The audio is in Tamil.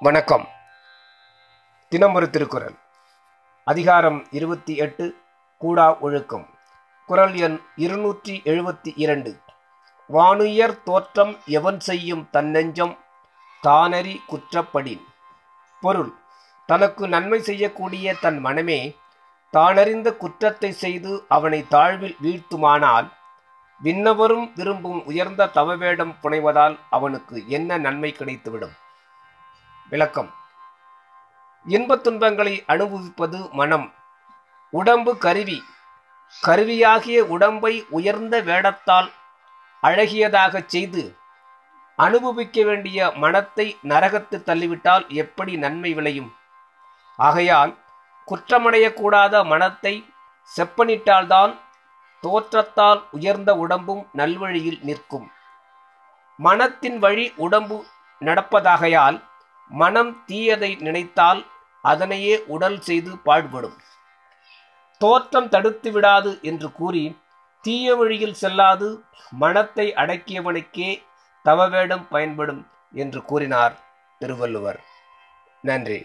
வணக்கம். தினமொரு திருக்குறள். அதிகாரம் இருபத்தி எட்டு கூடா ஒழுக்கம். குரல் எண் இருநூற்றி எழுபத்தி இரண்டு. வானுயர் தோற்றம் எவன் செய்யும் தன்னெஞ்சம்? தானறி குற்றப்படின். பொருள் தனக்கு நன்மை செய்யக்கூடிய தன் மனமே தானறிந்த குற்றத்தை செய்து அவனை தாழ்வில் வீழ்த்துமானால் விண்ணவரும் விரும்பும் உயர்ந்த தவவேடம் புனைவதால் அவனுக்கு என்ன நன்மை கிடைத்துவிடும்? விளக்கம். இன்பத் துன்பங்களை அனுபவிப்பது மனம். உடம்பு கருவி. கருவியாகிய உடம்பை உயர்ந்த வேடத்தால் அழகியதாகச் செய்து அனுபவிக்க வேண்டிய மனத்தை நரகத்து தள்ளிவிட்டால் எப்படி நன்மை விளையும்? ஆகையால் குற்றமடையக்கூடாத மனத்தை செப்பனிட்டால்தான் தோற்றத்தால் உயர்ந்த உடம்பும் நல்வழியில் நிற்கும். மனத்தின் வழி உடம்பு நடப்பதாகையால் மனம் தீயதை நினைத்தால் அதனையே உடல் செய்து பாழ்படும் தோற்றம் தடுத்து விடாது என்று கூறி தீய வழியில் செல்லாது மனத்தை அடக்கியவனுக்கே தவவேடம் பயன்படும் என்று கூறினார் திருவள்ளுவர். நன்றி.